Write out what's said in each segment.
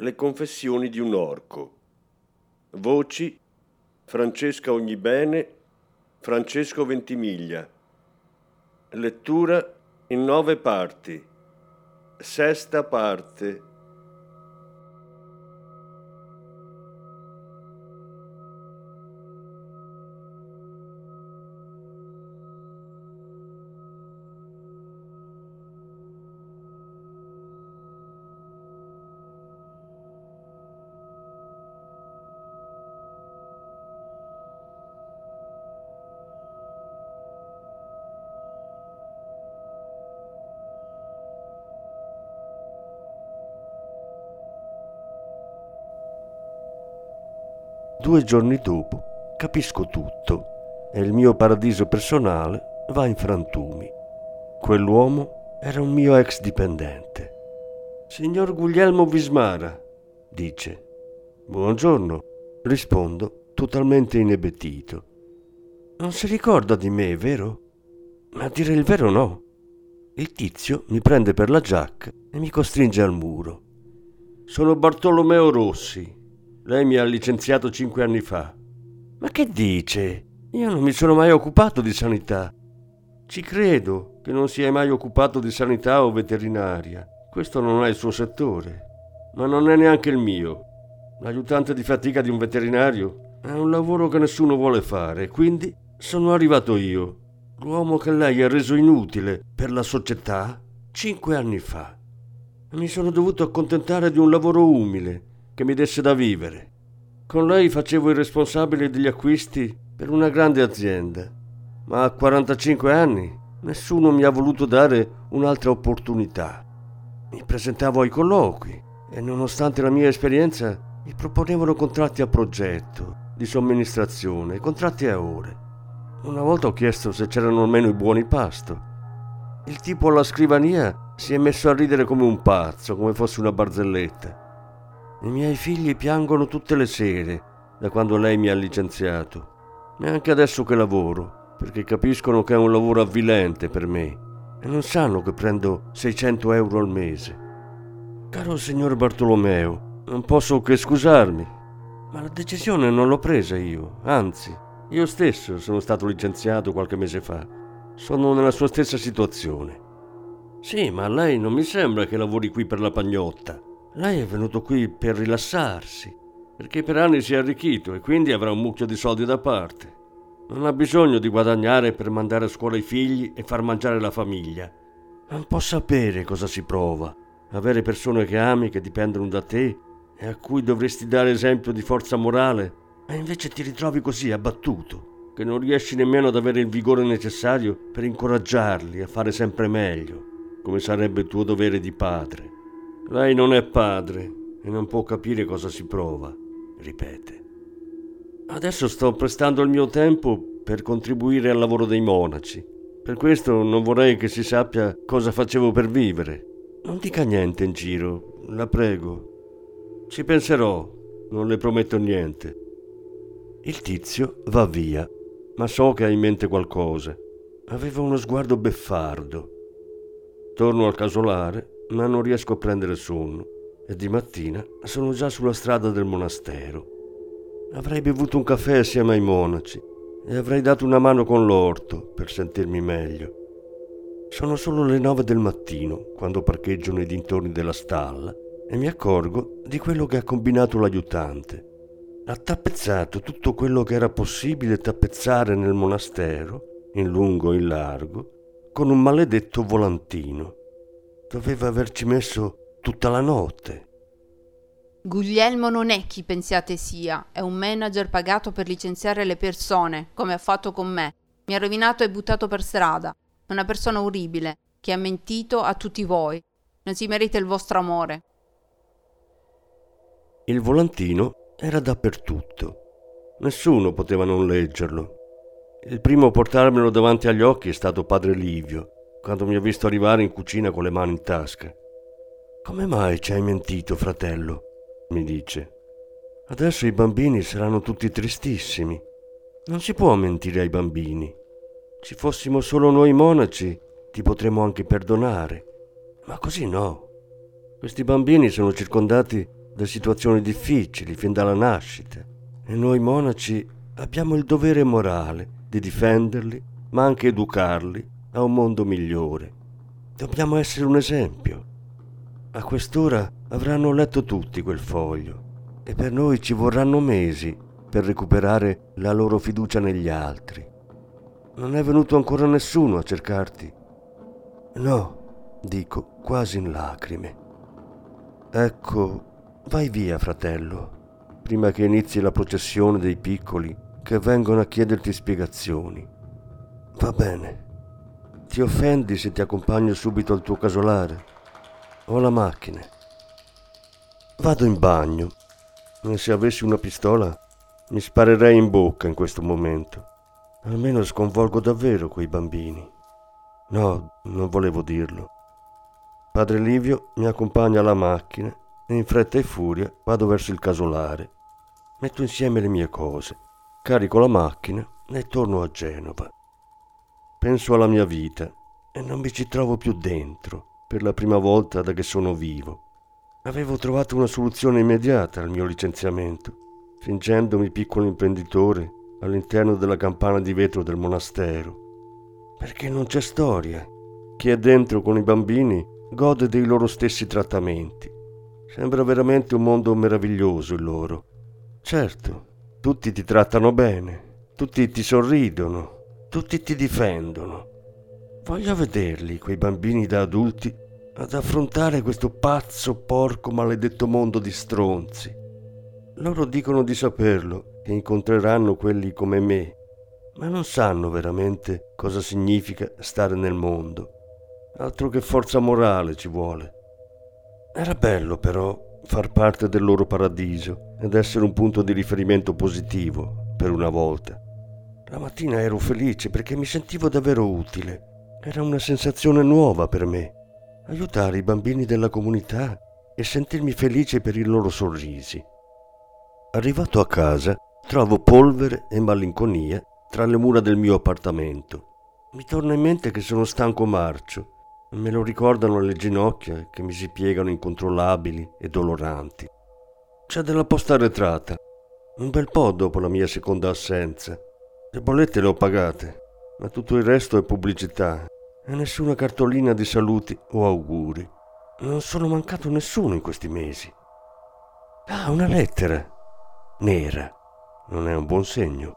le confessioni di un orco. Voci Francesca Ognibene, Francesco Ventimiglia. Lettura in nove parti. Sesta parte. Due giorni dopo capisco tutto e il mio paradiso personale va in frantumi. Quell'uomo era un mio ex dipendente. Signor Guglielmo Vismara, dice. Buongiorno, rispondo totalmente inebetito. Non si ricorda di me, vero? Ma a dire il vero no. Il tizio mi prende per la giacca e mi costringe al muro. Sono Bartolomeo Rossi, lei mi ha licenziato cinque anni fa. Ma che dice? Io non mi sono mai occupato di sanità. Ci credo che non si è mai occupato di sanità o veterinaria. Questo non è il suo settore. Ma non è neanche il mio. L'aiutante di fatica di un veterinario è un lavoro che nessuno vuole fare, quindi sono arrivato io, l'uomo che lei ha reso inutile per la società cinque anni fa. Mi sono dovuto accontentare di un lavoro umile che mi desse da vivere. Con lei facevo il responsabile degli acquisti per una grande azienda, ma a 45 anni nessuno mi ha voluto dare un'altra opportunità. Mi presentavo ai colloqui e nonostante la mia esperienza mi proponevano contratti a progetto, di somministrazione, contratti a ore. Una volta ho chiesto se c'erano almeno i buoni pasto. Il tipo alla scrivania si è messo a ridere come un pazzo, come fosse una barzelletta. I miei figli piangono tutte le sere da quando lei mi ha licenziato. Neanche adesso che lavoro, perché capiscono che è un lavoro avvilente per me e non sanno che prendo 600 euro al mese. Caro signor Bartolomeo, non posso che scusarmi, ma la decisione non l'ho presa io, anzi, io stesso sono stato licenziato qualche mese fa. Sono nella sua stessa situazione. Sì, ma lei non mi sembra che lavori qui per la pagnotta. Lei è venuto qui per rilassarsi, perché per anni si è arricchito e quindi avrà un mucchio di soldi da parte. Non ha bisogno di guadagnare per mandare a scuola i figli e far mangiare la famiglia. Non può sapere cosa si prova. Avere persone che ami, che dipendono da te e a cui dovresti dare esempio di forza morale, e invece ti ritrovi così abbattuto, che non riesci nemmeno ad avere il vigore necessario per incoraggiarli a fare sempre meglio, come sarebbe il tuo dovere di padre. Lei non è padre e non può capire cosa si prova, ripete. Adesso sto prestando il mio tempo per contribuire al lavoro dei monaci. Per questo non vorrei che si sappia cosa facevo per vivere. Non dica niente in giro, la prego. Ci penserò, non le prometto niente. Il tizio va via, ma so che ha in mente qualcosa. Aveva uno sguardo beffardo. Torno al casolare ma non riesco a prendere sonno e di mattina sono già sulla strada del monastero. Avrei bevuto un caffè assieme ai monaci e avrei dato una mano con l'orto per sentirmi meglio. Sono solo le nove del mattino quando parcheggio nei dintorni della stalla e mi accorgo di quello che ha combinato l'aiutante. Ha tappezzato tutto quello che era possibile tappezzare nel monastero, in lungo e in largo, con un maledetto volantino. Doveva averci messo tutta la notte. Guglielmo non è chi pensiate sia, è un manager pagato per licenziare le persone, come ha fatto con me. Mi ha rovinato e buttato per strada. È una persona orribile, che ha mentito a tutti voi. Non si merita il vostro amore. Il volantino era dappertutto. Nessuno poteva non leggerlo. Il primo a portarmelo davanti agli occhi è stato padre Livio, quando mi ha visto arrivare in cucina con le mani in tasca. Come mai ci hai mentito, fratello? mi dice. Adesso i bambini saranno tutti tristissimi. Non si può mentire ai bambini. Ci fossimo solo noi monaci, ti potremmo anche perdonare. Ma così no. Questi bambini sono circondati da situazioni difficili fin dalla nascita e noi monaci abbiamo il dovere morale di difenderli, ma anche educarli a un mondo migliore. Dobbiamo essere un esempio. A quest'ora avranno letto tutti quel foglio e per noi ci vorranno mesi per recuperare la loro fiducia negli altri. Non è venuto ancora nessuno a cercarti? No, dico, quasi in lacrime. Ecco, vai via, fratello, prima che inizi la processione dei piccoli che vengono a chiederti spiegazioni. Va bene. Ti offendi se ti accompagno subito al tuo casolare? Ho la macchina. Vado in bagno se avessi una pistola mi sparerei in bocca in questo momento. Almeno sconvolgo davvero quei bambini. No, non volevo dirlo. Padre Livio mi accompagna alla macchina e in fretta e furia vado verso il casolare. Metto insieme le mie cose, carico la macchina e torno a Genova. Penso alla mia vita e non mi ci trovo più dentro per la prima volta da che sono vivo. Avevo trovato una soluzione immediata al mio licenziamento, fingendomi piccolo imprenditore all'interno della campana di vetro del monastero. Perché non c'è storia. Chi è dentro con i bambini gode dei loro stessi trattamenti. Sembra veramente un mondo meraviglioso il loro. Certo, tutti ti trattano bene, tutti ti sorridono, tutti ti difendono. Voglio vederli, quei bambini da adulti, ad affrontare questo pazzo, porco, maledetto mondo di stronzi. Loro dicono di saperlo, che incontreranno quelli come me, ma non sanno veramente cosa significa stare nel mondo. Altro che forza morale ci vuole. Era bello però far parte del loro paradiso ed essere un punto di riferimento positivo, per una volta. La mattina ero felice perché mi sentivo davvero utile. Era una sensazione nuova per me aiutare i bambini della comunità e sentirmi felice per i loro sorrisi. Arrivato a casa, trovo polvere e malinconia tra le mura del mio appartamento. Mi torna in mente che sono stanco marcio. Me lo ricordano le ginocchia che mi si piegano incontrollabili e doloranti. C'è della posta arretrata, un bel po' dopo la mia seconda assenza. Le bollette le ho pagate, ma tutto il resto è pubblicità e nessuna cartolina di saluti o auguri. Non sono mancato nessuno in questi mesi. Ah, una lettera. Nera. Non è un buon segno.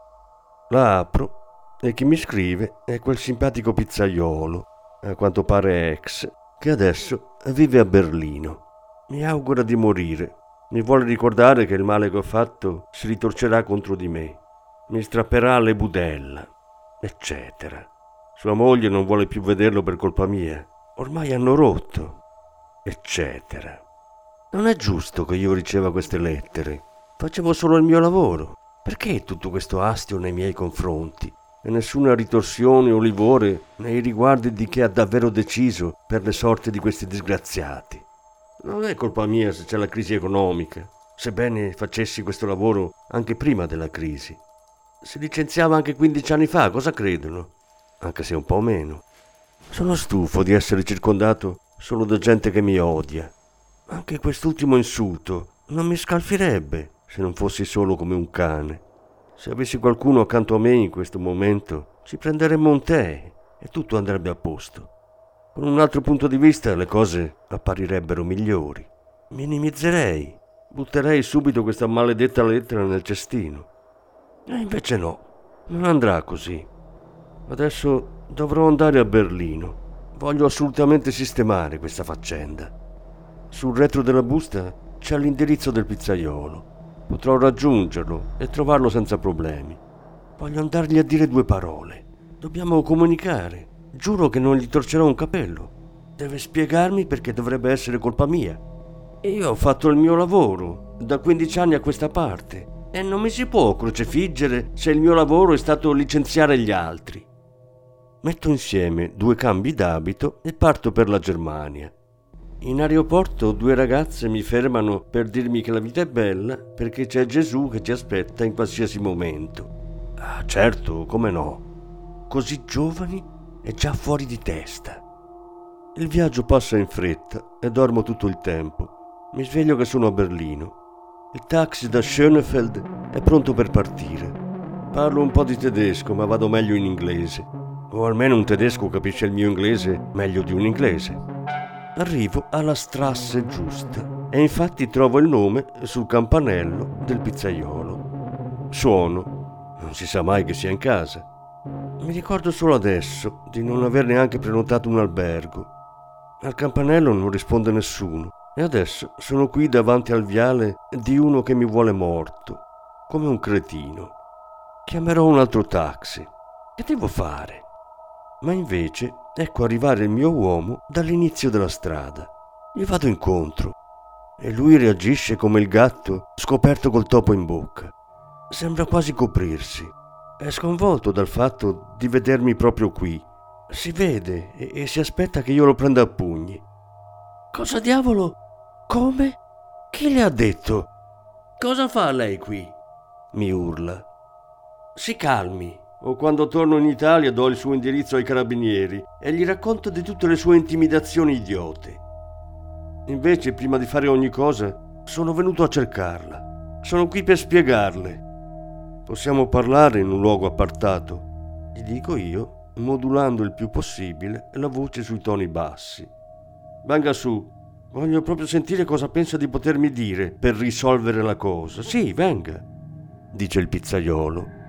La apro e chi mi scrive è quel simpatico pizzaiolo, a quanto pare ex, che adesso vive a Berlino. Mi augura di morire. Mi vuole ricordare che il male che ho fatto si ritorcerà contro di me. Mi strapperà le budella, eccetera. Sua moglie non vuole più vederlo per colpa mia. Ormai hanno rotto, eccetera. Non è giusto che io riceva queste lettere. Facevo solo il mio lavoro. Perché tutto questo astio nei miei confronti? E nessuna ritorsione o livore nei riguardi di chi ha davvero deciso per le sorti di questi disgraziati. Non è colpa mia se c'è la crisi economica, sebbene facessi questo lavoro anche prima della crisi. Si licenziava anche 15 anni fa, cosa credono? anche se un po' meno. Sono stufo di essere circondato solo da gente che mi odia. Anche quest'ultimo insulto non mi scalfirebbe se non fossi solo come un cane. Se avessi qualcuno accanto a me in questo momento, ci prenderemmo un tè e tutto andrebbe a posto. Con un altro punto di vista le cose apparirebbero migliori. Minimizzerei, butterei subito questa maledetta lettera nel cestino. E invece no, non andrà così. Adesso dovrò andare a Berlino. Voglio assolutamente sistemare questa faccenda. Sul retro della busta c'è l'indirizzo del pizzaiolo. Potrò raggiungerlo e trovarlo senza problemi. Voglio andargli a dire due parole. Dobbiamo comunicare. Giuro che non gli torcerò un capello. Deve spiegarmi perché dovrebbe essere colpa mia. Io ho fatto il mio lavoro, da 15 anni a questa parte e non mi si può crocefiggere se il mio lavoro è stato licenziare gli altri. Metto insieme due cambi d'abito e parto per la Germania. In aeroporto due ragazze mi fermano per dirmi che la vita è bella perché c'è Gesù che ci aspetta in qualsiasi momento. Ah, certo, come no. Così giovani e già fuori di testa. Il viaggio passa in fretta e dormo tutto il tempo. Mi sveglio che sono a Berlino. Il taxi da Schönefeld è pronto per partire. Parlo un po' di tedesco, ma vado meglio in inglese o almeno un tedesco capisce il mio inglese meglio di un inglese. Arrivo alla strasse giusta e infatti trovo il nome sul campanello del pizzaiolo. Suono, non si sa mai che sia in casa. Mi ricordo solo adesso di non aver neanche prenotato un albergo. Al campanello non risponde nessuno e adesso sono qui davanti al viale di uno che mi vuole morto, come un cretino. Chiamerò un altro taxi. Che devo fare? ma invece ecco arrivare il mio uomo dall'inizio della strada. Gli vado incontro e lui reagisce come il gatto scoperto col topo in bocca. Sembra quasi coprirsi. È sconvolto dal fatto di vedermi proprio qui. Si vede e, e si aspetta che io lo prenda a pugni. Cosa diavolo? Come? Chi le ha detto? Cosa fa lei qui? mi urla. Si calmi, o quando torno in Italia do il suo indirizzo ai carabinieri e gli racconto di tutte le sue intimidazioni idiote. Invece, prima di fare ogni cosa, sono venuto a cercarla. Sono qui per spiegarle. Possiamo parlare in un luogo appartato, gli dico io, modulando il più possibile la voce sui toni bassi. Venga su, voglio proprio sentire cosa pensa di potermi dire per risolvere la cosa. Sì, venga, dice il pizzaiolo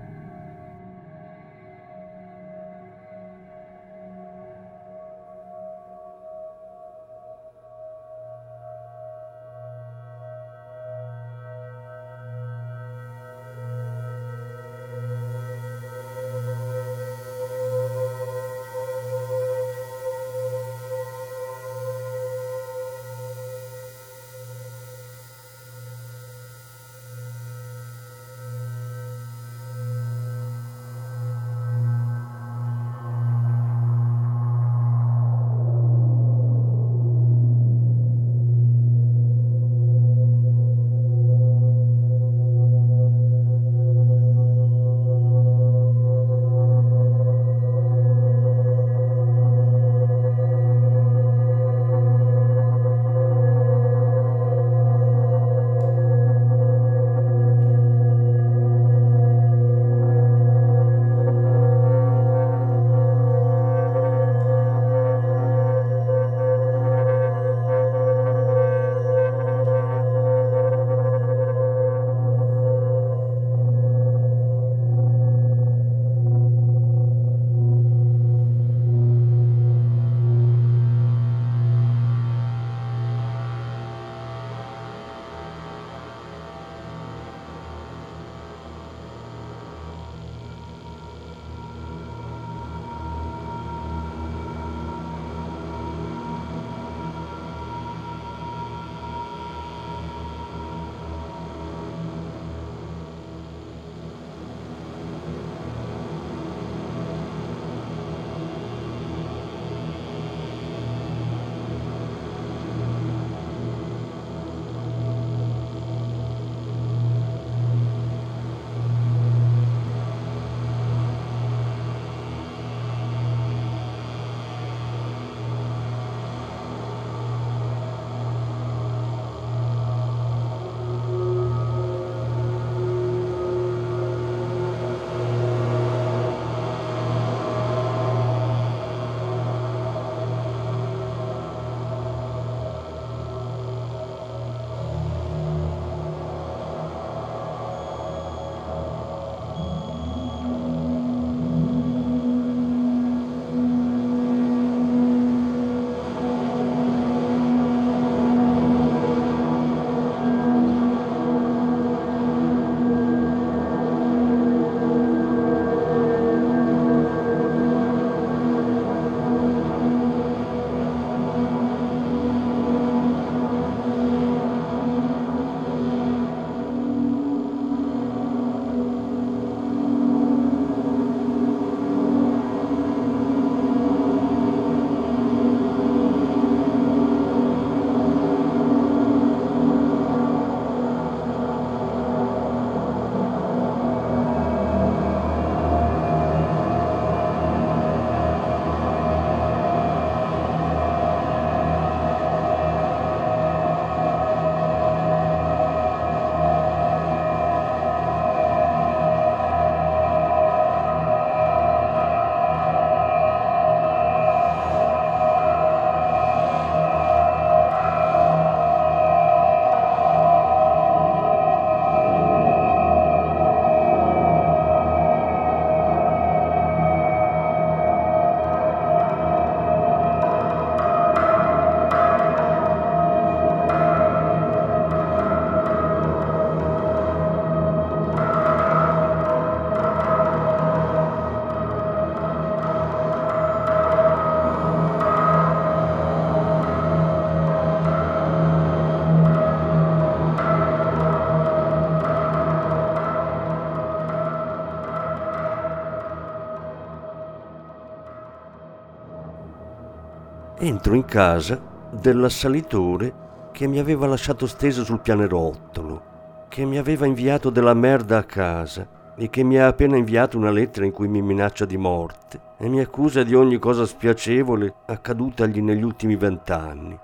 entro in casa dell'assalitore che mi aveva lasciato steso sul pianerottolo, che mi aveva inviato della merda a casa e che mi ha appena inviato una lettera in cui mi minaccia di morte e mi accusa di ogni cosa spiacevole accadutagli negli ultimi vent'anni.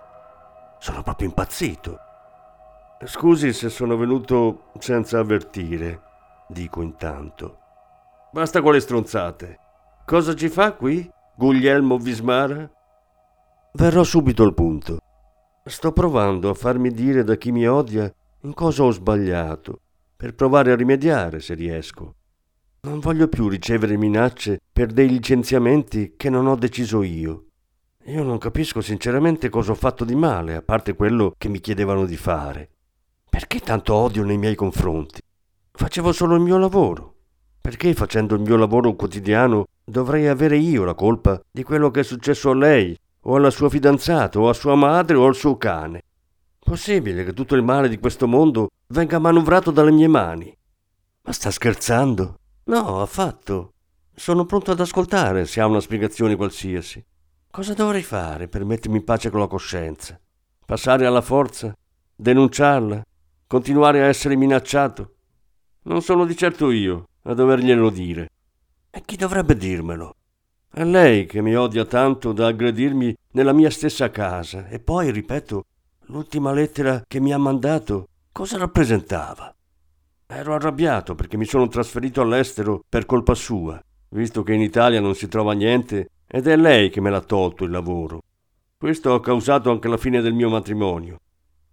Sono proprio impazzito. Scusi se sono venuto senza avvertire, dico intanto. Basta con le stronzate. Cosa ci fa qui, Guglielmo Vismara? Verrò subito al punto. Sto provando a farmi dire da chi mi odia in cosa ho sbagliato, per provare a rimediare se riesco. Non voglio più ricevere minacce per dei licenziamenti che non ho deciso io. Io non capisco sinceramente cosa ho fatto di male, a parte quello che mi chiedevano di fare. Perché tanto odio nei miei confronti? Facevo solo il mio lavoro. Perché facendo il mio lavoro quotidiano dovrei avere io la colpa di quello che è successo a lei, o alla sua fidanzata, o a sua madre, o al suo cane? Possibile che tutto il male di questo mondo venga manovrato dalle mie mani? Ma sta scherzando? No, affatto. Sono pronto ad ascoltare se ha una spiegazione qualsiasi. Cosa dovrei fare per mettermi in pace con la coscienza? Passare alla forza? Denunciarla? Continuare a essere minacciato? Non sono di certo io a doverglielo dire. E chi dovrebbe dirmelo? È lei che mi odia tanto da aggredirmi nella mia stessa casa. E poi, ripeto, l'ultima lettera che mi ha mandato cosa rappresentava? Ero arrabbiato perché mi sono trasferito all'estero per colpa sua, visto che in Italia non si trova niente ed è lei che me l'ha tolto il lavoro. Questo ha causato anche la fine del mio matrimonio.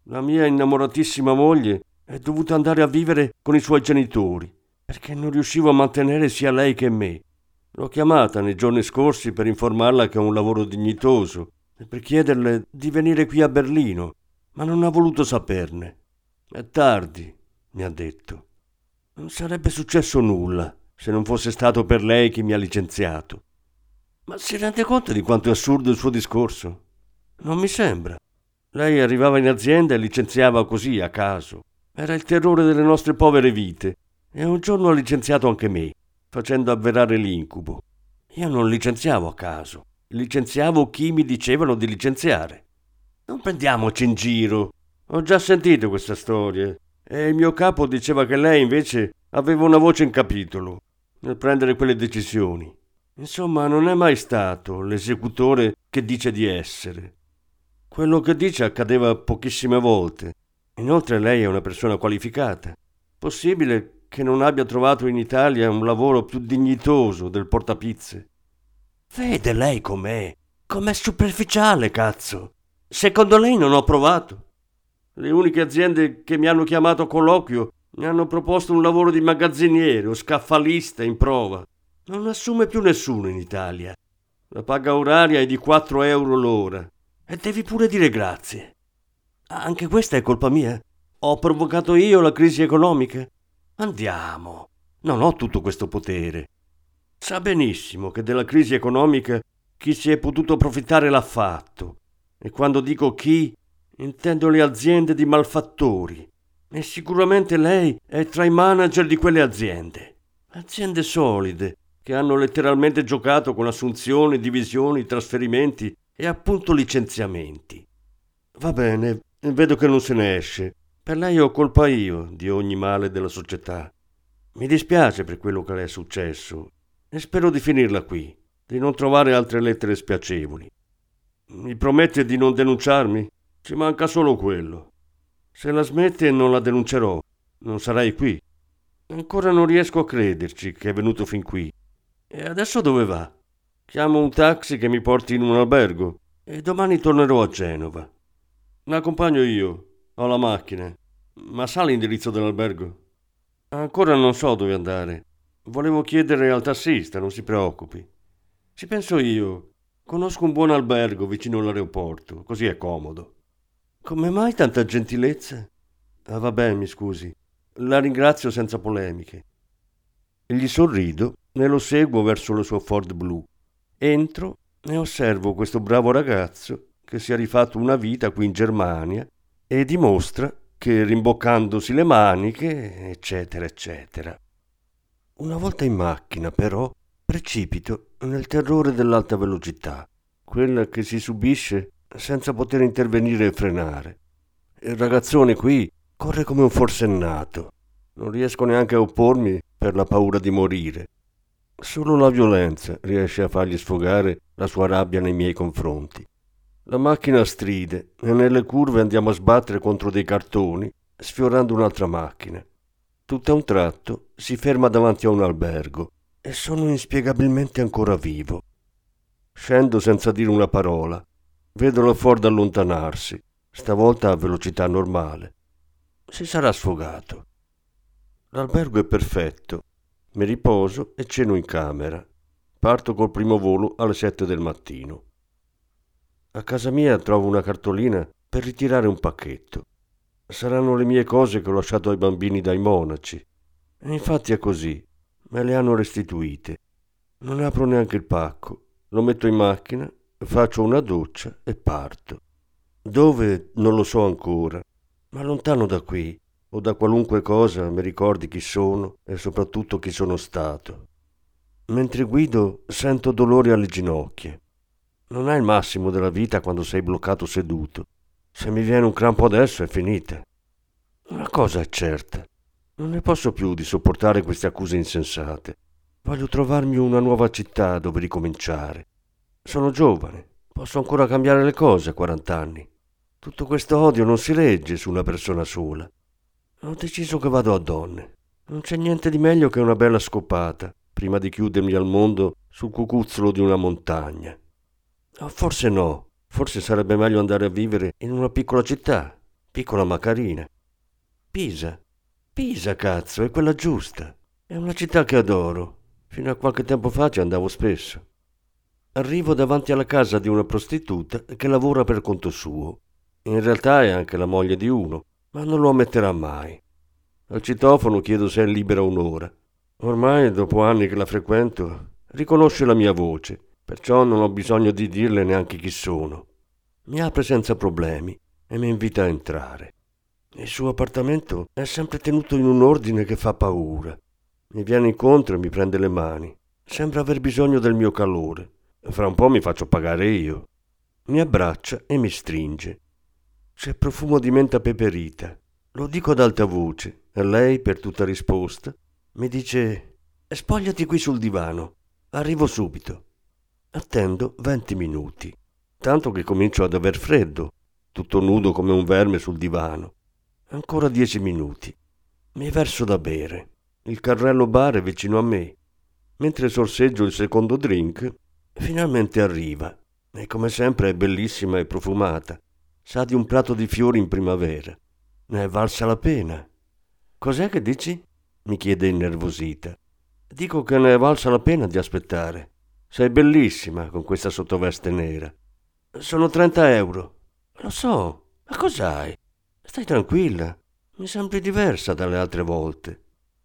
La mia innamoratissima moglie è dovuta andare a vivere con i suoi genitori, perché non riuscivo a mantenere sia lei che me. L'ho chiamata nei giorni scorsi per informarla che ho un lavoro dignitoso e per chiederle di venire qui a Berlino, ma non ha voluto saperne. È tardi, mi ha detto. Non sarebbe successo nulla se non fosse stato per lei che mi ha licenziato. Ma si rende conto di quanto è assurdo il suo discorso? Non mi sembra. Lei arrivava in azienda e licenziava così, a caso. Era il terrore delle nostre povere vite. E un giorno ha licenziato anche me, facendo avverare l'incubo. Io non licenziavo a caso. Licenziavo chi mi dicevano di licenziare. Non prendiamoci in giro. Ho già sentito questa storia. E il mio capo diceva che lei invece aveva una voce in capitolo nel prendere quelle decisioni. Insomma, non è mai stato l'esecutore che dice di essere. Quello che dice accadeva pochissime volte. Inoltre lei è una persona qualificata. Possibile che non abbia trovato in Italia un lavoro più dignitoso del portapizze. Vede lei com'è. Com'è superficiale, cazzo. Secondo lei non ho provato. Le uniche aziende che mi hanno chiamato a colloquio mi hanno proposto un lavoro di magazziniere o scaffalista in prova. Non assume più nessuno in Italia. La paga oraria è di 4 euro l'ora. E devi pure dire grazie. Anche questa è colpa mia? Ho provocato io la crisi economica? Andiamo. Non ho tutto questo potere. Sa benissimo che della crisi economica chi si è potuto approfittare l'ha fatto. E quando dico chi, intendo le aziende di malfattori. E sicuramente lei è tra i manager di quelle aziende. Aziende solide, che hanno letteralmente giocato con assunzioni, divisioni, trasferimenti e appunto licenziamenti. Va bene, vedo che non se ne esce. Per lei ho colpa io di ogni male della società. Mi dispiace per quello che le è successo e spero di finirla qui, di non trovare altre lettere spiacevoli. Mi promette di non denunciarmi? Ci manca solo quello. Se la smette non la denuncerò, non sarai qui. Ancora non riesco a crederci che è venuto fin qui. E adesso dove va? Chiamo un taxi che mi porti in un albergo e domani tornerò a Genova. L'accompagno io, ho la macchina. Ma sa l'indirizzo dell'albergo? Ancora non so dove andare. Volevo chiedere al tassista, non si preoccupi. Ci penso io. Conosco un buon albergo vicino all'aeroporto, così è comodo. Come mai tanta gentilezza? Ah, vabbè, mi scusi. La ringrazio senza polemiche. Gli sorrido e lo seguo verso la sua Ford blu. Entro e osservo questo bravo ragazzo che si è rifatto una vita qui in Germania e dimostra che rimboccandosi le maniche, eccetera, eccetera. Una volta in macchina, però, precipito nel terrore dell'alta velocità. quella che si subisce senza poter intervenire e frenare. Il ragazzone qui corre come un forsennato. Non riesco neanche a oppormi per la paura di morire. Solo la violenza riesce a fargli sfogare la sua rabbia nei miei confronti. La macchina stride e nelle curve andiamo a sbattere contro dei cartoni, sfiorando un'altra macchina. Tutto a un tratto si ferma davanti a un albergo e sono inspiegabilmente ancora vivo. Scendo senza dire una parola. Vedo la Ford allontanarsi, stavolta a velocità normale. Si sarà sfogato. L'albergo è perfetto. Mi riposo e ceno in camera. Parto col primo volo alle sette del mattino. A casa mia trovo una cartolina per ritirare un pacchetto. Saranno le mie cose che ho lasciato ai bambini dai monaci. E infatti è così. Me le hanno restituite. Non apro neanche il pacco. Lo metto in macchina, faccio una doccia e parto. Dove non lo so ancora, ma lontano da qui o da qualunque cosa mi ricordi chi sono e soprattutto chi sono stato. Mentre guido sento dolori alle ginocchia. Non è il massimo della vita quando sei bloccato seduto. Se mi viene un crampo adesso è finita. Una cosa è certa. Non ne posso più di sopportare queste accuse insensate. Voglio trovarmi una nuova città dove ricominciare. Sono giovane, posso ancora cambiare le cose a 40 anni. Tutto questo odio non si regge su una persona sola. Ho deciso che vado a donne. Non c'è niente di meglio che una bella scopata, prima di chiudermi al mondo sul cucuzzolo di una montagna. O forse no, forse sarebbe meglio andare a vivere in una piccola città, piccola ma carina. Pisa. Pisa, cazzo, è quella giusta. È una città che adoro. Fino a qualche tempo fa ci andavo spesso. Arrivo davanti alla casa di una prostituta che lavora per conto suo. In realtà è anche la moglie di uno, ma non lo ammetterà mai. Al citofono chiedo se è libera un'ora. Ormai, dopo anni che la frequento, riconosce la mia voce, perciò non ho bisogno di dirle neanche chi sono. Mi apre senza problemi e mi invita a entrare. Il suo appartamento è sempre tenuto in un ordine che fa paura. Mi viene incontro e mi prende le mani. Sembra aver bisogno del mio calore. Fra un po' mi faccio pagare io. Mi abbraccia e mi stringe. C'è profumo di menta peperita. Lo dico ad alta voce e lei, per tutta risposta, mi dice Spogliati qui sul divano. Arrivo subito. Attendo venti minuti, tanto che comincio ad aver freddo, tutto nudo come un verme sul divano. Ancora dieci minuti. Mi verso da bere. Il carrello bar è vicino a me. Mentre sorseggio il secondo drink, finalmente arriva. E come sempre è bellissima e profumata sa di un prato di fiori in primavera. Ne è valsa la pena. Cos'è che dici? mi chiede innervosita. Dico che ne è valsa la pena di aspettare. Sei bellissima con questa sottoveste nera. Sono 30 euro. Lo so. Ma cos'hai? Stai tranquilla. Mi sembri diversa dalle altre volte.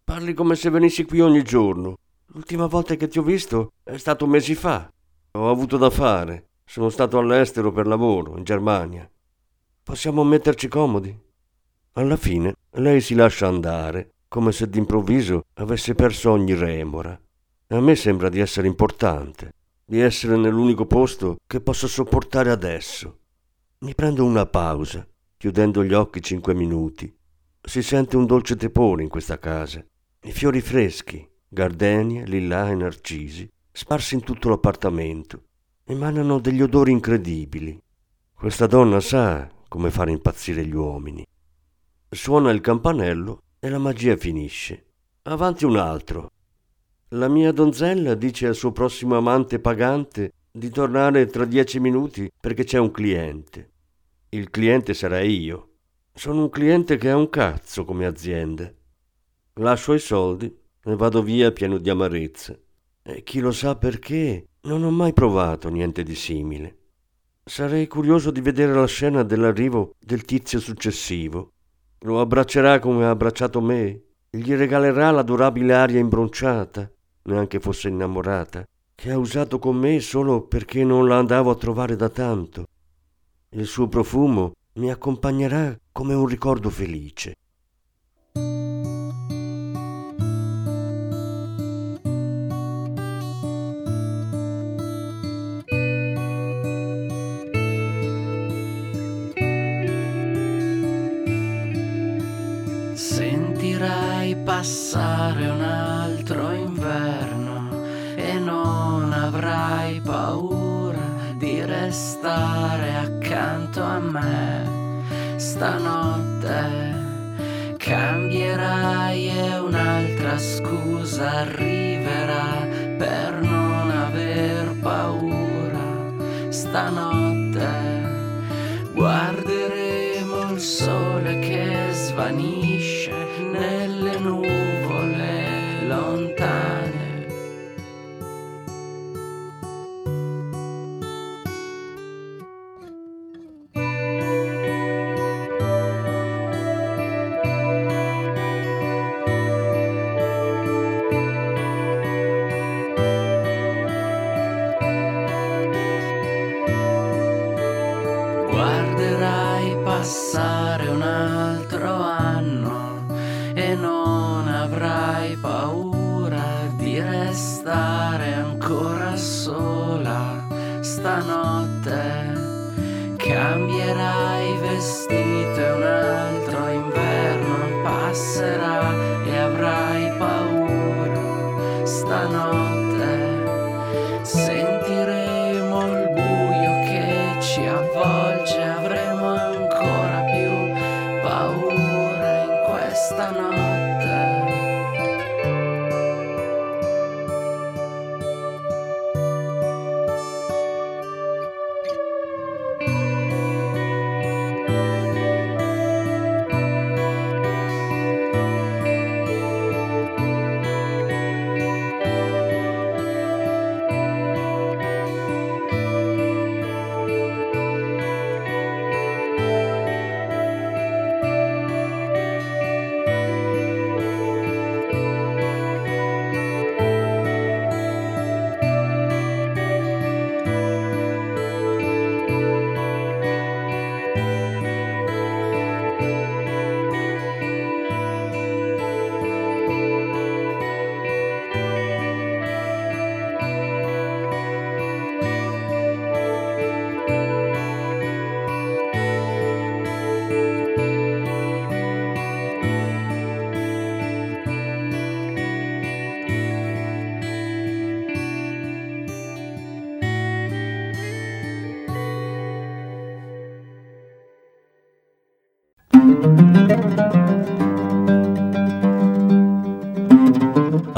Parli come se venissi qui ogni giorno. L'ultima volta che ti ho visto è stato mesi fa. Ho avuto da fare. Sono stato all'estero per lavoro, in Germania. Possiamo metterci comodi? Alla fine lei si lascia andare, come se d'improvviso avesse perso ogni remora. A me sembra di essere importante, di essere nell'unico posto che posso sopportare adesso. Mi prendo una pausa, chiudendo gli occhi cinque minuti. Si sente un dolce tepore in questa casa. I fiori freschi, gardenie, lillà e narcisi, sparsi in tutto l'appartamento, emanano degli odori incredibili. Questa donna sa come fare impazzire gli uomini. Suona il campanello e la magia finisce. Avanti un altro. La mia donzella dice al suo prossimo amante pagante di tornare tra dieci minuti perché c'è un cliente. Il cliente sarà io. Sono un cliente che ha un cazzo come azienda. Lascio i soldi e vado via pieno di amarezza. E chi lo sa perché non ho mai provato niente di simile. Sarei curioso di vedere la scena dell'arrivo del tizio successivo. Lo abbraccerà come ha abbracciato me? Gli regalerà l'adorabile aria imbronciata, neanche fosse innamorata, che ha usato con me solo perché non la andavo a trovare da tanto. Il suo profumo mi accompagnerà come un ricordo felice. Scusa arriverà per non aver paura stanotte. Guarderemo il sole che svanisce nelle nuvole